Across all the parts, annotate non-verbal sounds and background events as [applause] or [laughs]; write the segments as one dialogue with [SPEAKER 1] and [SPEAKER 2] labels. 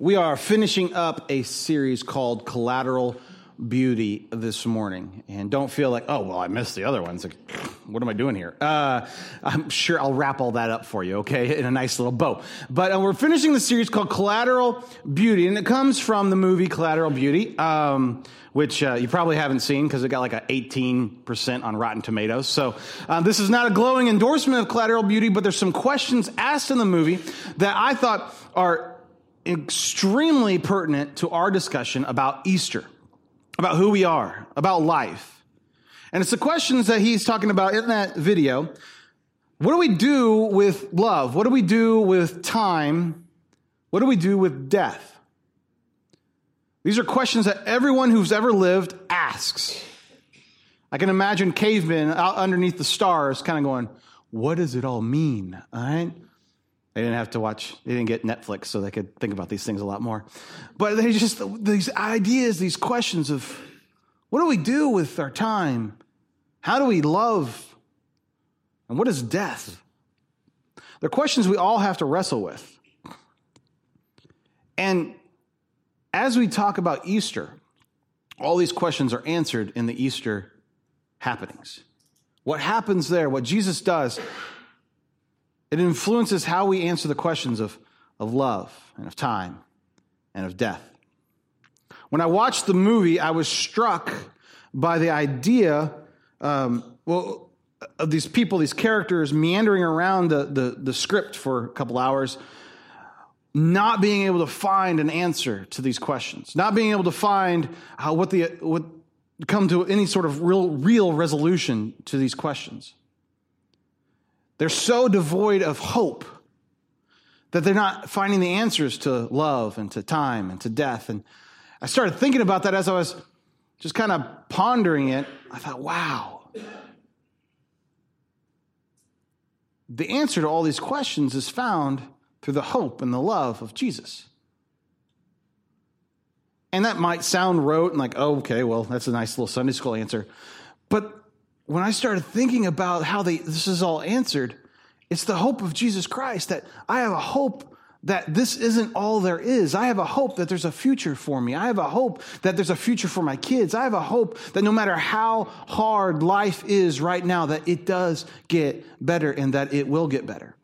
[SPEAKER 1] We are finishing up a series called Collateral Beauty this morning. And don't feel like, oh, well, I missed the other ones. Like, what am I doing here? Uh, I'm sure I'll wrap all that up for you, okay, in a nice little bow. But uh, we're finishing the series called Collateral Beauty, and it comes from the movie Collateral Beauty. Um, which uh, you probably haven't seen because it got like an 18% on Rotten Tomatoes. So uh, this is not a glowing endorsement of collateral beauty, but there's some questions asked in the movie that I thought are extremely pertinent to our discussion about Easter, about who we are, about life. And it's the questions that he's talking about in that video. What do we do with love? What do we do with time? What do we do with death? These are questions that everyone who's ever lived asks. I can imagine cavemen out underneath the stars kind of going, What does it all mean? All right? They didn't have to watch, they didn't get Netflix, so they could think about these things a lot more. But they just, these ideas, these questions of what do we do with our time? How do we love? And what is death? They're questions we all have to wrestle with. And as we talk about Easter, all these questions are answered in the Easter happenings. What happens there, what Jesus does, it influences how we answer the questions of, of love and of time and of death. When I watched the movie, I was struck by the idea, um, well, of these people, these characters meandering around the, the, the script for a couple hours, not being able to find an answer to these questions, not being able to find how, what the what come to any sort of real real resolution to these questions. They're so devoid of hope that they're not finding the answers to love and to time and to death. And I started thinking about that as I was just kind of pondering it. I thought, wow. The answer to all these questions is found through the hope and the love of Jesus. And that might sound rote and like, oh, okay, well, that's a nice little Sunday school answer. But when I started thinking about how they, this is all answered, it's the hope of Jesus Christ that I have a hope that this isn't all there is. I have a hope that there's a future for me. I have a hope that there's a future for my kids. I have a hope that no matter how hard life is right now, that it does get better and that it will get better.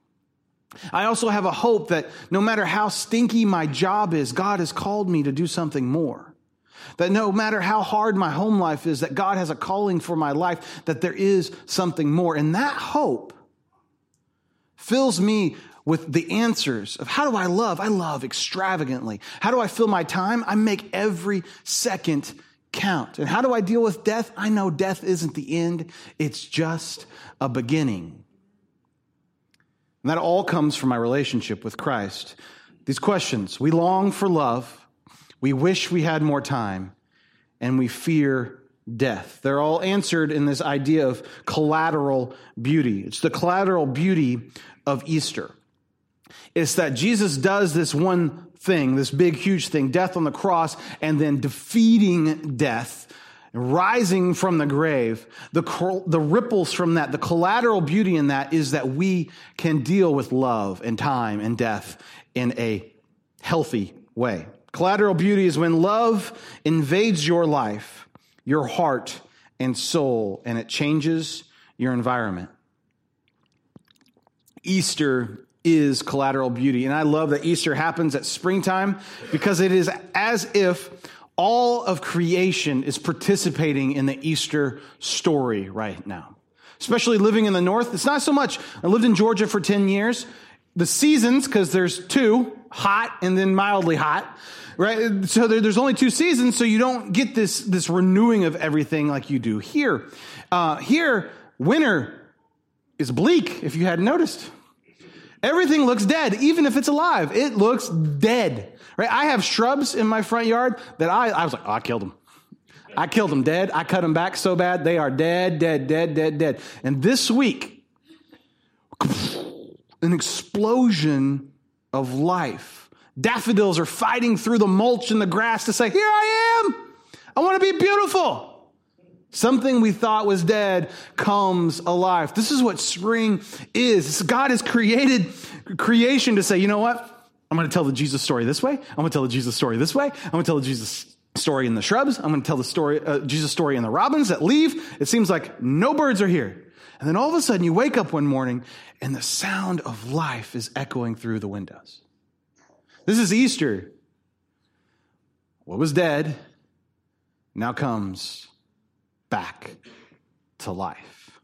[SPEAKER 1] I also have a hope that no matter how stinky my job is, God has called me to do something more. That no matter how hard my home life is, that God has a calling for my life, that there is something more. And that hope fills me with the answers of how do I love? I love extravagantly. How do I fill my time? I make every second count. And how do I deal with death? I know death isn't the end, it's just a beginning. And that all comes from my relationship with Christ. These questions we long for love, we wish we had more time, and we fear death. They're all answered in this idea of collateral beauty. It's the collateral beauty of Easter. It's that Jesus does this one thing, this big, huge thing, death on the cross, and then defeating death rising from the grave, the, the ripples from that, the collateral beauty in that is that we can deal with love and time and death in a healthy way. Collateral beauty is when love invades your life, your heart and soul, and it changes your environment. Easter is collateral beauty. And I love that Easter happens at springtime because it is as if all of creation is participating in the Easter story right now. Especially living in the north. It's not so much. I lived in Georgia for 10 years. The seasons, because there's two, hot and then mildly hot, right? So there, there's only two seasons, so you don't get this, this renewing of everything like you do here. Uh, here, winter is bleak, if you hadn't noticed. Everything looks dead, even if it's alive. It looks dead. Right? I have shrubs in my front yard that I, I was like, oh, I killed them. I killed them dead. I cut them back so bad. They are dead, dead, dead, dead, dead. And this week, an explosion of life. Daffodils are fighting through the mulch and the grass to say, Here I am. I want to be beautiful. Something we thought was dead comes alive. This is what spring is. God has created creation to say, you know what? I'm going to tell the Jesus story this way. I'm going to tell the Jesus story this way. I'm going to tell the Jesus story in the shrubs. I'm going to tell the story, uh, Jesus story in the robins that leave. It seems like no birds are here. And then all of a sudden you wake up one morning and the sound of life is echoing through the windows. This is Easter. What was dead now comes back to life.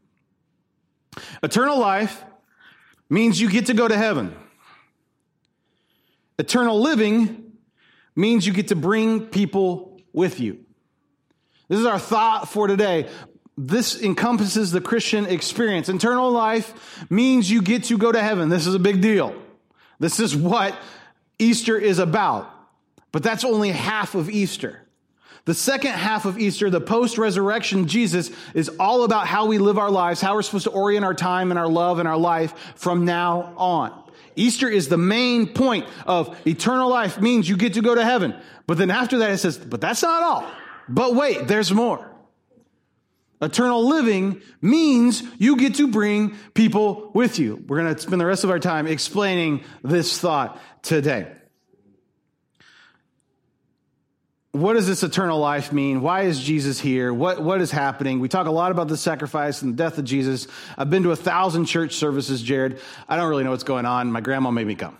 [SPEAKER 1] Eternal life means you get to go to heaven. Eternal living means you get to bring people with you. This is our thought for today. This encompasses the Christian experience. Eternal life means you get to go to heaven. This is a big deal. This is what Easter is about. But that's only half of Easter. The second half of Easter, the post resurrection Jesus, is all about how we live our lives, how we're supposed to orient our time and our love and our life from now on. Easter is the main point of eternal life means you get to go to heaven. But then after that, it says, but that's not all. But wait, there's more. Eternal living means you get to bring people with you. We're going to spend the rest of our time explaining this thought today what does this eternal life mean? Why is Jesus here? What, what is happening? We talk a lot about the sacrifice and the death of Jesus. I've been to a thousand church services, Jared. I don't really know what's going on. My grandma made me come.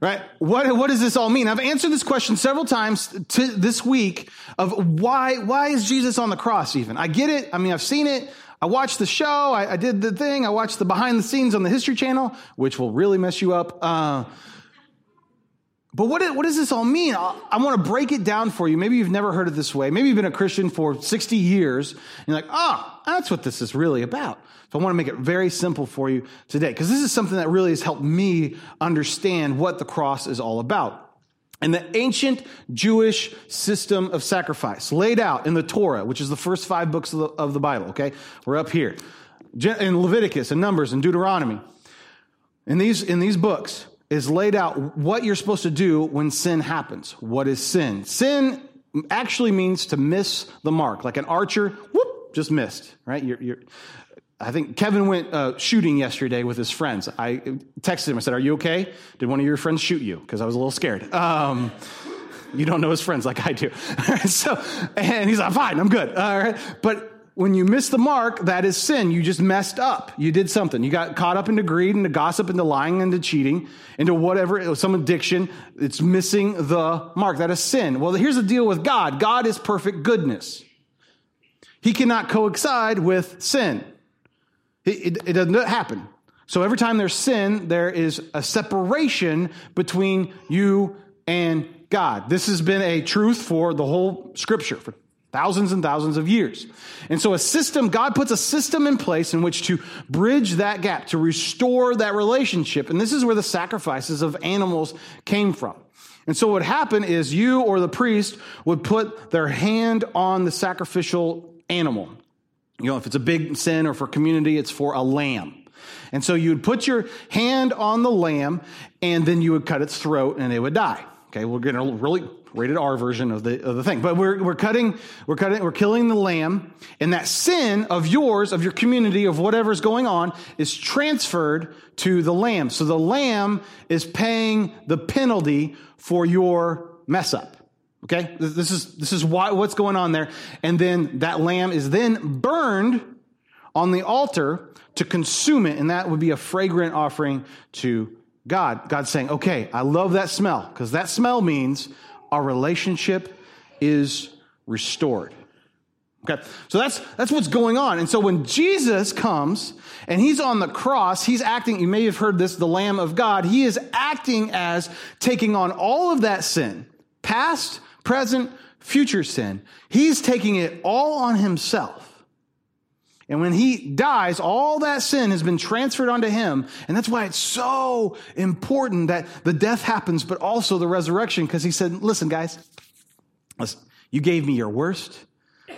[SPEAKER 1] Right? What, what does this all mean? I've answered this question several times to this week of why, why is Jesus on the cross even? I get it. I mean, I've seen it. I watched the show. I, I did the thing. I watched the behind the scenes on the History Channel, which will really mess you up. Uh, but what, what does this all mean? I, I want to break it down for you. Maybe you've never heard it this way. Maybe you've been a Christian for 60 years. And you're like, oh, that's what this is really about. So I want to make it very simple for you today because this is something that really has helped me understand what the cross is all about. And the ancient Jewish system of sacrifice laid out in the Torah, which is the first five books of the, of the Bible, okay? We're up here. In Leviticus and Numbers and Deuteronomy. In these, in these books, is laid out what you're supposed to do when sin happens. What is sin? Sin actually means to miss the mark, like an archer, whoop, just missed, right? You're, you're, I think Kevin went uh, shooting yesterday with his friends. I texted him. I said, "Are you okay? Did one of your friends shoot you?" Because I was a little scared. Um, you don't know his friends like I do. [laughs] so, and he's like, "Fine, I'm good." All right, but when you miss the mark, that is sin. You just messed up. You did something. You got caught up into greed, into gossip, into lying, into cheating, into whatever, some addiction. It's missing the mark. That is sin. Well, here's the deal with God God is perfect goodness. He cannot coincide with sin, it, it, it doesn't happen. So every time there's sin, there is a separation between you and God. This has been a truth for the whole scripture, for thousands and thousands of years. And so a system, God puts a system in place in which to bridge that gap, to restore that relationship. And this is where the sacrifices of animals came from. And so what happened is you or the priest would put their hand on the sacrificial animal. You know, if it's a big sin or for community, it's for a lamb. And so you would put your hand on the lamb and then you would cut its throat and it would die. Okay, we're getting to really rated R version of the, of the thing. But we're, we're cutting, we're cutting, we're killing the lamb, and that sin of yours, of your community, of whatever's going on, is transferred to the lamb. So the lamb is paying the penalty for your mess up. Okay? This is, this is why, what's going on there. And then that lamb is then burned on the altar to consume it, and that would be a fragrant offering to God. God's saying, okay, I love that smell, because that smell means our relationship is restored. Okay, so that's that's what's going on. And so when Jesus comes and he's on the cross, he's acting, you may have heard this, the Lamb of God, he is acting as taking on all of that sin, past, present, future sin. He's taking it all on himself. And when he dies, all that sin has been transferred onto him. And that's why it's so important that the death happens, but also the resurrection, because he said, listen, guys, listen, you gave me your worst,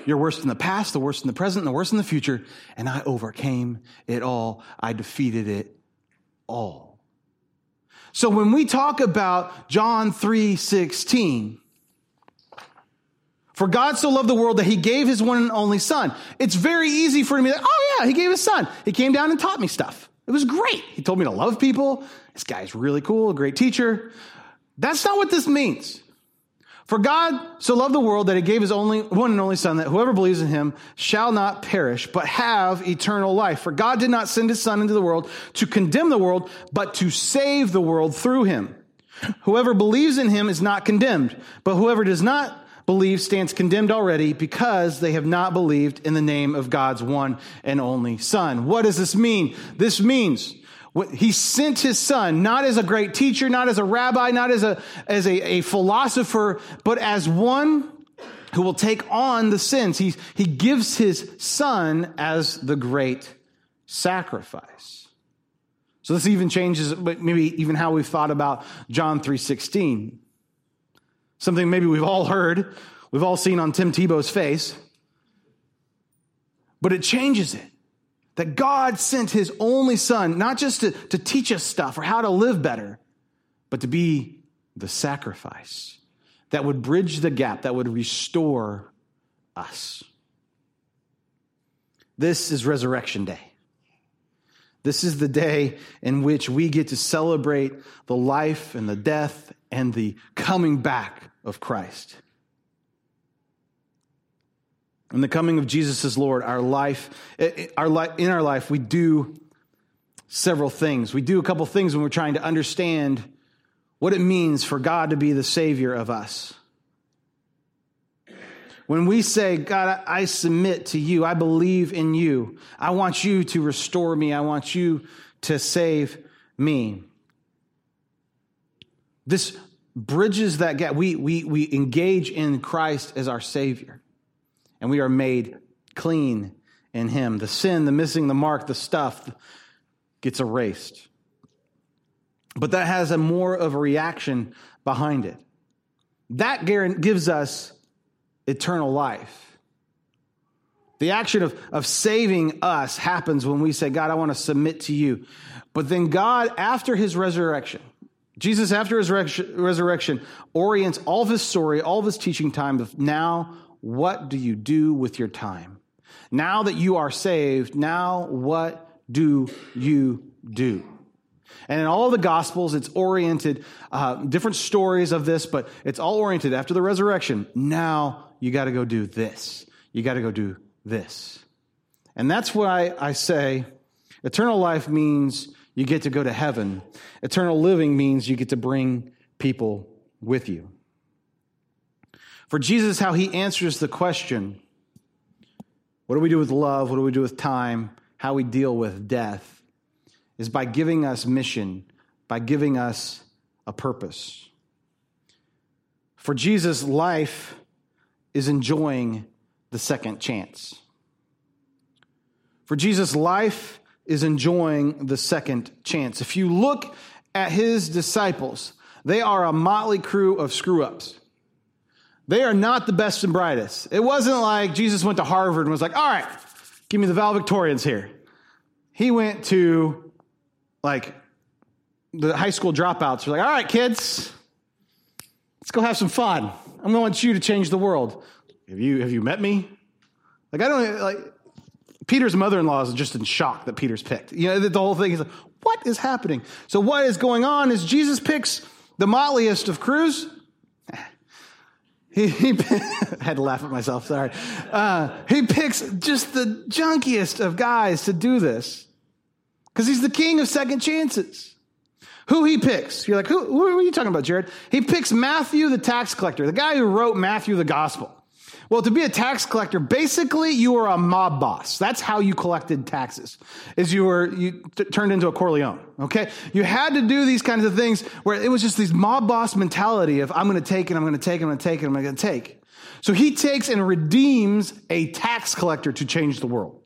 [SPEAKER 1] your worst in the past, the worst in the present, and the worst in the future, and I overcame it all. I defeated it all. So when we talk about John 3 16, for God so loved the world that he gave his one and only son. It's very easy for me to be like, oh yeah, he gave his son. He came down and taught me stuff. It was great. He told me to love people. This guy's really cool, a great teacher. That's not what this means. For God so loved the world that he gave his only one and only son that whoever believes in him shall not perish, but have eternal life. For God did not send his son into the world to condemn the world, but to save the world through him. Whoever believes in him is not condemned, but whoever does not believe stands condemned already because they have not believed in the name of God's one and only son. What does this mean? This means he sent his son not as a great teacher, not as a rabbi, not as a, as a, a philosopher, but as one who will take on the sins. He, he gives his son as the great sacrifice. So this even changes maybe even how we've thought about John 3:16. Something maybe we've all heard, we've all seen on Tim Tebow's face. But it changes it that God sent his only son, not just to, to teach us stuff or how to live better, but to be the sacrifice that would bridge the gap, that would restore us. This is Resurrection Day. This is the day in which we get to celebrate the life and the death and the coming back of Christ. In the coming of Jesus as Lord, our life, eh, eh, our life, in our life, we do several things. We do a couple things when we're trying to understand what it means for God to be the Savior of us. When we say, God, I submit to you, I believe in you, I want you to restore me, I want you to save me. This bridges that gap. We, we, we engage in Christ as our Savior and we are made clean in Him. The sin, the missing the mark, the stuff gets erased. But that has a more of a reaction behind it. That gives us eternal life. The action of, of saving us happens when we say, God, I want to submit to you. But then God, after his resurrection, Jesus, after his resurrection, orients all of his story, all of his teaching time of now what do you do with your time? Now that you are saved, now what do you do? And in all the Gospels, it's oriented, uh, different stories of this, but it's all oriented after the resurrection. Now you got to go do this. You got to go do this. And that's why I say eternal life means you get to go to heaven. Eternal living means you get to bring people with you. For Jesus, how he answers the question what do we do with love? What do we do with time? How we deal with death is by giving us mission, by giving us a purpose. For Jesus, life is enjoying the second chance. For Jesus, life is enjoying the second chance. If you look at his disciples, they are a motley crew of screw ups. They are not the best and brightest. It wasn't like Jesus went to Harvard and was like, all right, give me the valedictorians here. He went to like the high school dropouts. Were like, all right, kids, let's go have some fun. I'm going to want you to change the world. Have you, have you met me? Like, I don't like, Peter's mother-in-law is just in shock that Peter's picked. You know, the whole thing is like, what is happening? So what is going on is Jesus picks the motliest of crews [laughs] he, he [laughs] had to laugh at myself, sorry. Uh, he picks just the junkiest of guys to do this because he's the king of second chances. Who he picks? You're like, who, who are you talking about, Jared? He picks Matthew, the tax collector, the guy who wrote Matthew, the gospel. Well, to be a tax collector, basically you were a mob boss. That's how you collected taxes. Is you were you t- turned into a Corleone. Okay, you had to do these kinds of things where it was just this mob boss mentality of I'm going to take and I'm going to take and I'm going to take and I'm going to take. So he takes and redeems a tax collector to change the world.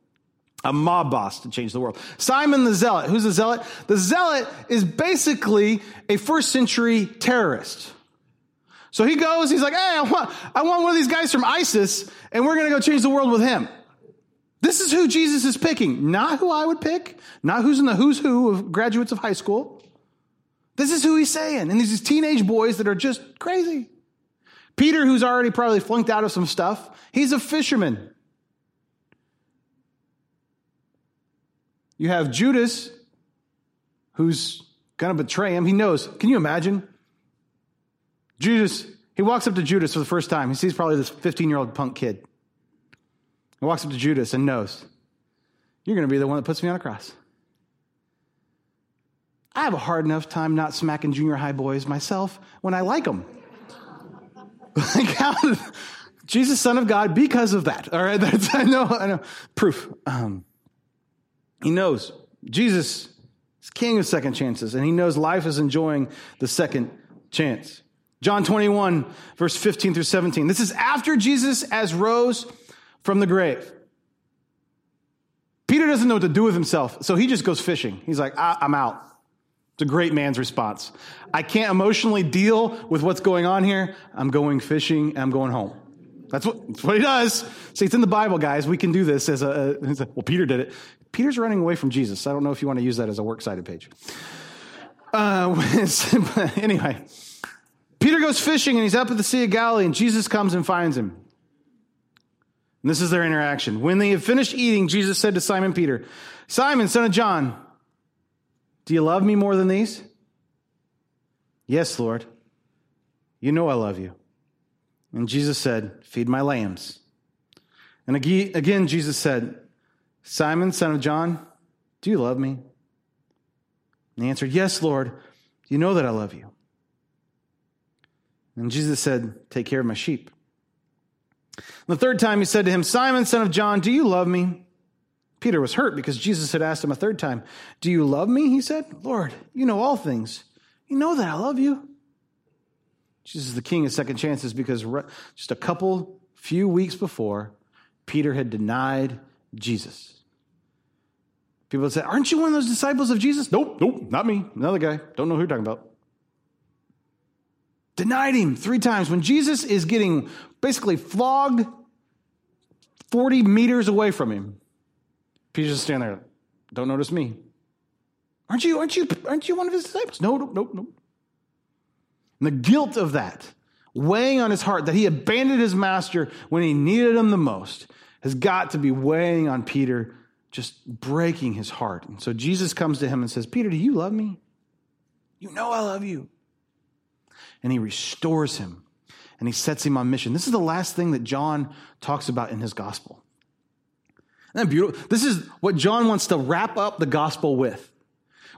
[SPEAKER 1] A mob boss to change the world. Simon the Zealot. Who's the Zealot? The Zealot is basically a first century terrorist. So he goes, he's like, hey, I want, I want one of these guys from ISIS, and we're going to go change the world with him. This is who Jesus is picking, not who I would pick, not who's in the who's who of graduates of high school. This is who he's saying. And these teenage boys that are just crazy. Peter, who's already probably flunked out of some stuff, he's a fisherman. You have Judas, who's going to betray him. He knows. Can you imagine? Judas, he walks up to Judas for the first time. He sees probably this 15 year old punk kid. He walks up to Judas and knows, You're going to be the one that puts me on a cross. I have a hard enough time not smacking junior high boys myself when I like them. [laughs] like how [laughs] Jesus, Son of God, because of that. All right, [laughs] that's I know, I know. Proof. Um, he knows Jesus is king of second chances, and he knows life is enjoying the second chance. John 21, verse 15 through 17. This is after Jesus as rose from the grave. Peter doesn't know what to do with himself, so he just goes fishing. He's like, I'm out. It's a great man's response. I can't emotionally deal with what's going on here. I'm going fishing I'm going home. That's what, that's what he does. See, it's in the Bible, guys. We can do this as a, as a, well, Peter did it. Peter's running away from Jesus. I don't know if you want to use that as a works cited page. Uh, [laughs] [laughs] anyway, Peter goes fishing and he's up at the Sea of Galilee, and Jesus comes and finds him. And this is their interaction. When they had finished eating, Jesus said to Simon Peter, Simon, son of John, do you love me more than these? Yes, Lord. You know I love you. And Jesus said, Feed my lambs. And again, Jesus said, Simon, son of John, do you love me? And he answered, Yes, Lord. You know that I love you. And Jesus said, Take care of my sheep. And the third time he said to him, Simon, son of John, do you love me? Peter was hurt because Jesus had asked him a third time, Do you love me? He said, Lord, you know all things. You know that I love you. Jesus is the king of second chances because just a couple, few weeks before, Peter had denied Jesus. People say, Aren't you one of those disciples of Jesus? Nope, nope, not me. Another guy. Don't know who you're talking about. Denied him three times. When Jesus is getting basically flogged 40 meters away from him, Peter's just standing there. Don't notice me. Aren't you, aren't you, aren't you one of his disciples? No, nope, nope, nope. And the guilt of that, weighing on his heart that he abandoned his master when he needed him the most, has got to be weighing on Peter just breaking his heart. And so Jesus comes to him and says, Peter, do you love me? You know I love you. And he restores him and he sets him on mission. This is the last thing that John talks about in his gospel. Isn't that beautiful? This is what John wants to wrap up the gospel with.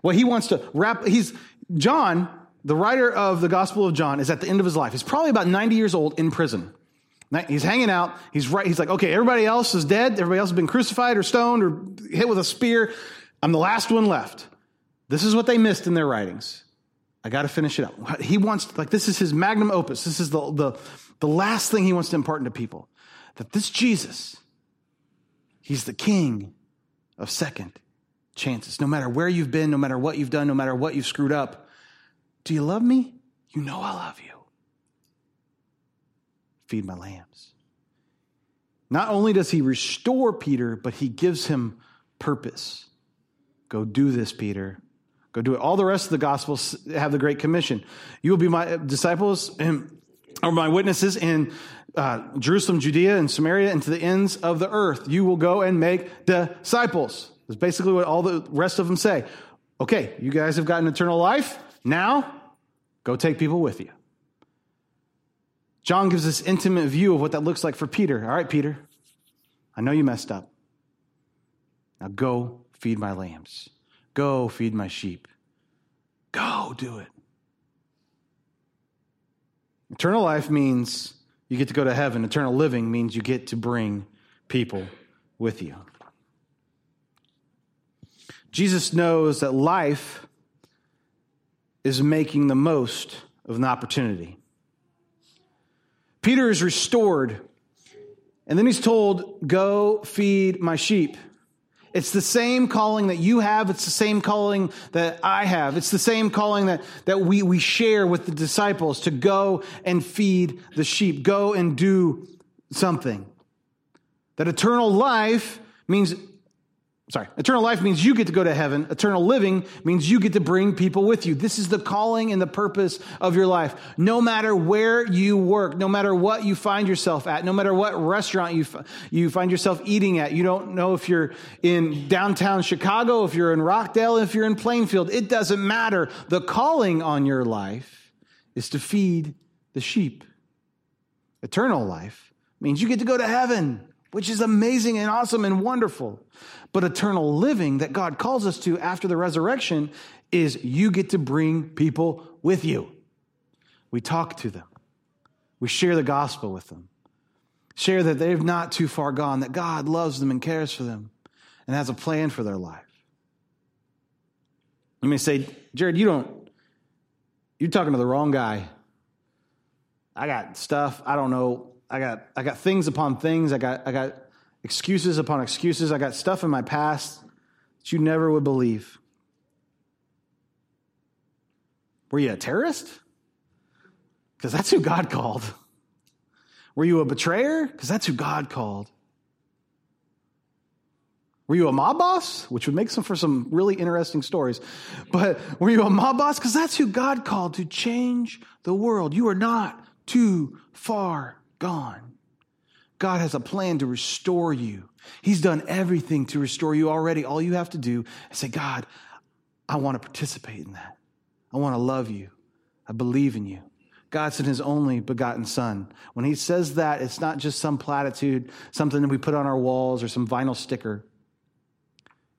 [SPEAKER 1] What he wants to wrap, he's, John, the writer of the gospel of John, is at the end of his life. He's probably about 90 years old in prison. He's hanging out. He's right. He's like, okay, everybody else is dead. Everybody else has been crucified or stoned or hit with a spear. I'm the last one left. This is what they missed in their writings. I got to finish it up. He wants, like, this is his magnum opus. This is the, the, the last thing he wants to impart into people. That this Jesus, he's the king of second chances. No matter where you've been, no matter what you've done, no matter what you've screwed up. Do you love me? You know I love you feed my lambs. Not only does he restore Peter, but he gives him purpose. Go do this, Peter. Go do it. All the rest of the Gospels have the Great Commission. You will be my disciples and, or my witnesses in uh, Jerusalem, Judea, and Samaria, and to the ends of the earth. You will go and make disciples. That's basically what all the rest of them say. Okay, you guys have gotten eternal life. Now, go take people with you. John gives this intimate view of what that looks like for Peter. All right, Peter, I know you messed up. Now go feed my lambs. Go feed my sheep. Go do it. Eternal life means you get to go to heaven. Eternal living means you get to bring people with you. Jesus knows that life is making the most of an opportunity. Peter is restored. And then he's told, Go feed my sheep. It's the same calling that you have. It's the same calling that I have. It's the same calling that, that we, we share with the disciples to go and feed the sheep, go and do something. That eternal life means Sorry, eternal life means you get to go to heaven. Eternal living means you get to bring people with you. This is the calling and the purpose of your life. No matter where you work, no matter what you find yourself at, no matter what restaurant you, you find yourself eating at, you don't know if you're in downtown Chicago, if you're in Rockdale, if you're in Plainfield, it doesn't matter. The calling on your life is to feed the sheep. Eternal life means you get to go to heaven which is amazing and awesome and wonderful. But eternal living that God calls us to after the resurrection is you get to bring people with you. We talk to them, we share the gospel with them, share that they've not too far gone, that God loves them and cares for them and has a plan for their life. You may say, Jared, you don't, you're talking to the wrong guy. I got stuff, I don't know I got I got things upon things. I got I got excuses upon excuses. I got stuff in my past that you never would believe. Were you a terrorist? Because that's who God called. Were you a betrayer? Because that's who God called. Were you a mob boss? Which would make some for some really interesting stories. But were you a mob boss? Because that's who God called to change the world. You are not too far gone. God has a plan to restore you. He's done everything to restore you already. All you have to do is say, God, I want to participate in that. I want to love you. I believe in you. God sent his only begotten son. When he says that, it's not just some platitude, something that we put on our walls or some vinyl sticker.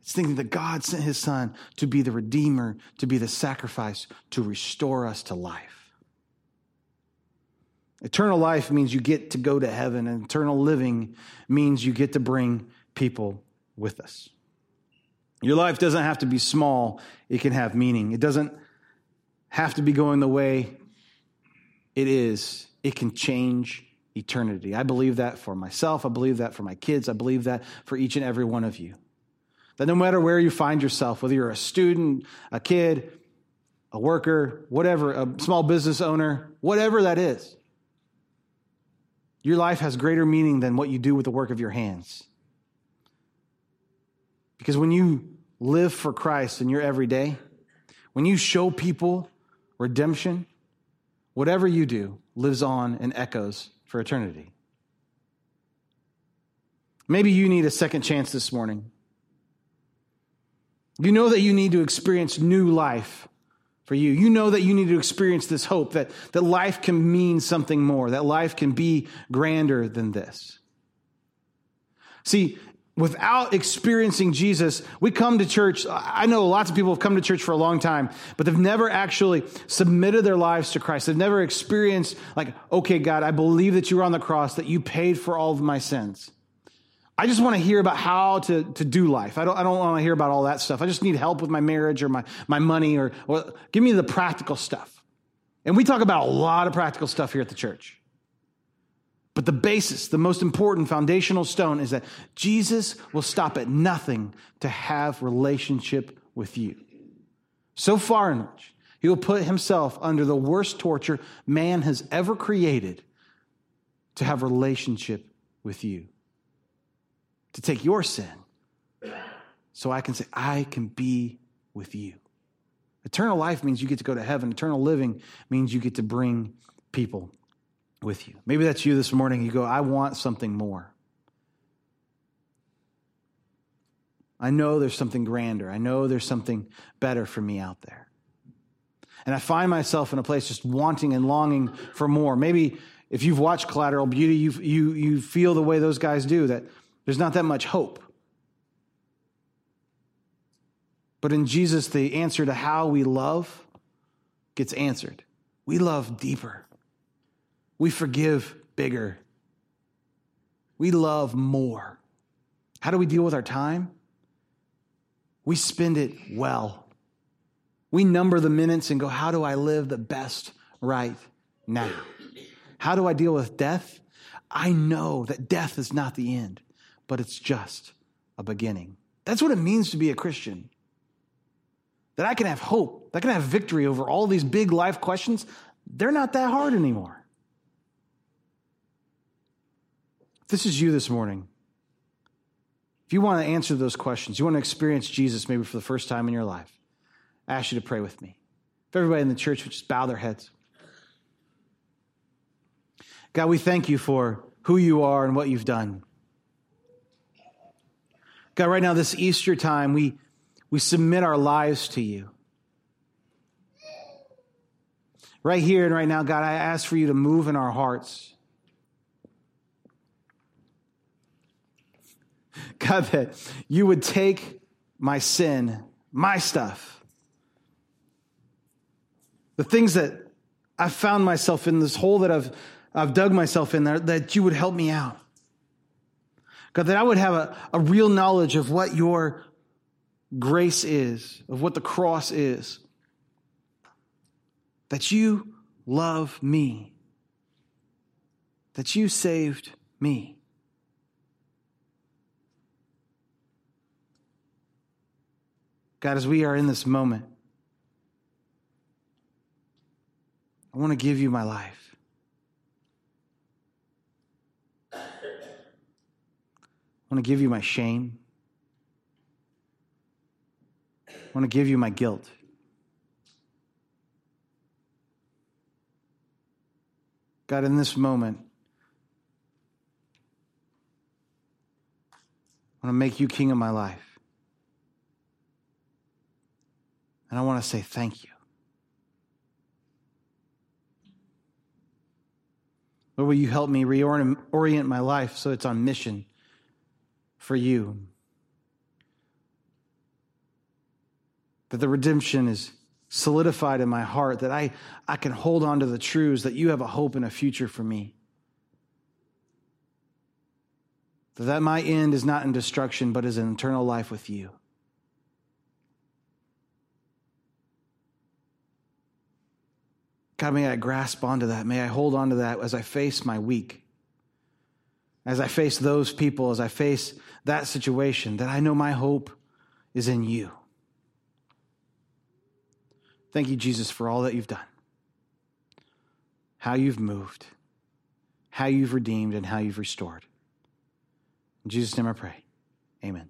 [SPEAKER 1] It's thinking that God sent his son to be the redeemer, to be the sacrifice, to restore us to life. Eternal life means you get to go to heaven, and eternal living means you get to bring people with us. Your life doesn't have to be small, it can have meaning. It doesn't have to be going the way it is, it can change eternity. I believe that for myself, I believe that for my kids, I believe that for each and every one of you. That no matter where you find yourself, whether you're a student, a kid, a worker, whatever, a small business owner, whatever that is, your life has greater meaning than what you do with the work of your hands. Because when you live for Christ in your everyday, when you show people redemption, whatever you do lives on and echoes for eternity. Maybe you need a second chance this morning. You know that you need to experience new life for you. You know that you need to experience this hope that, that life can mean something more, that life can be grander than this. See, without experiencing Jesus, we come to church. I know lots of people have come to church for a long time, but they've never actually submitted their lives to Christ. They've never experienced, like, okay, God, I believe that you were on the cross, that you paid for all of my sins. I just want to hear about how to, to do life. I don't, I don't want to hear about all that stuff. I just need help with my marriage or my, my money or, or give me the practical stuff. And we talk about a lot of practical stuff here at the church. But the basis, the most important foundational stone is that Jesus will stop at nothing to have relationship with you. So far in which he will put himself under the worst torture man has ever created to have relationship with you to take your sin so I can say, I can be with you. Eternal life means you get to go to heaven. Eternal living means you get to bring people with you. Maybe that's you this morning. You go, I want something more. I know there's something grander. I know there's something better for me out there. And I find myself in a place just wanting and longing for more. Maybe if you've watched Collateral Beauty, you, you, you feel the way those guys do that there's not that much hope. But in Jesus, the answer to how we love gets answered. We love deeper. We forgive bigger. We love more. How do we deal with our time? We spend it well. We number the minutes and go, how do I live the best right now? How do I deal with death? I know that death is not the end but it's just a beginning. That's what it means to be a Christian. That I can have hope, that I can have victory over all these big life questions. They're not that hard anymore. If this is you this morning, If you want to answer those questions, you want to experience Jesus maybe for the first time in your life, I ask you to pray with me. If everybody in the church would just bow their heads. God, we thank you for who you are and what you've done. God, right now, this Easter time, we, we submit our lives to you. Right here and right now, God, I ask for you to move in our hearts. God, that you would take my sin, my stuff, the things that I've found myself in, this hole that I've, I've dug myself in there, that you would help me out. God, that I would have a, a real knowledge of what your grace is, of what the cross is. That you love me. That you saved me. God, as we are in this moment, I want to give you my life. I want to give you my shame. I want to give you my guilt. God, in this moment, I want to make you king of my life. And I want to say thank you. Lord, will you help me reorient my life so it's on mission for you? That the redemption is solidified in my heart, that I, I can hold on to the truths that you have a hope and a future for me. That, that my end is not in destruction, but is an eternal life with you. God, may I grasp onto that. May I hold onto that as I face my week, as I face those people, as I face that situation, that I know my hope is in you. Thank you, Jesus, for all that you've done, how you've moved, how you've redeemed, and how you've restored. In Jesus' name I pray. Amen.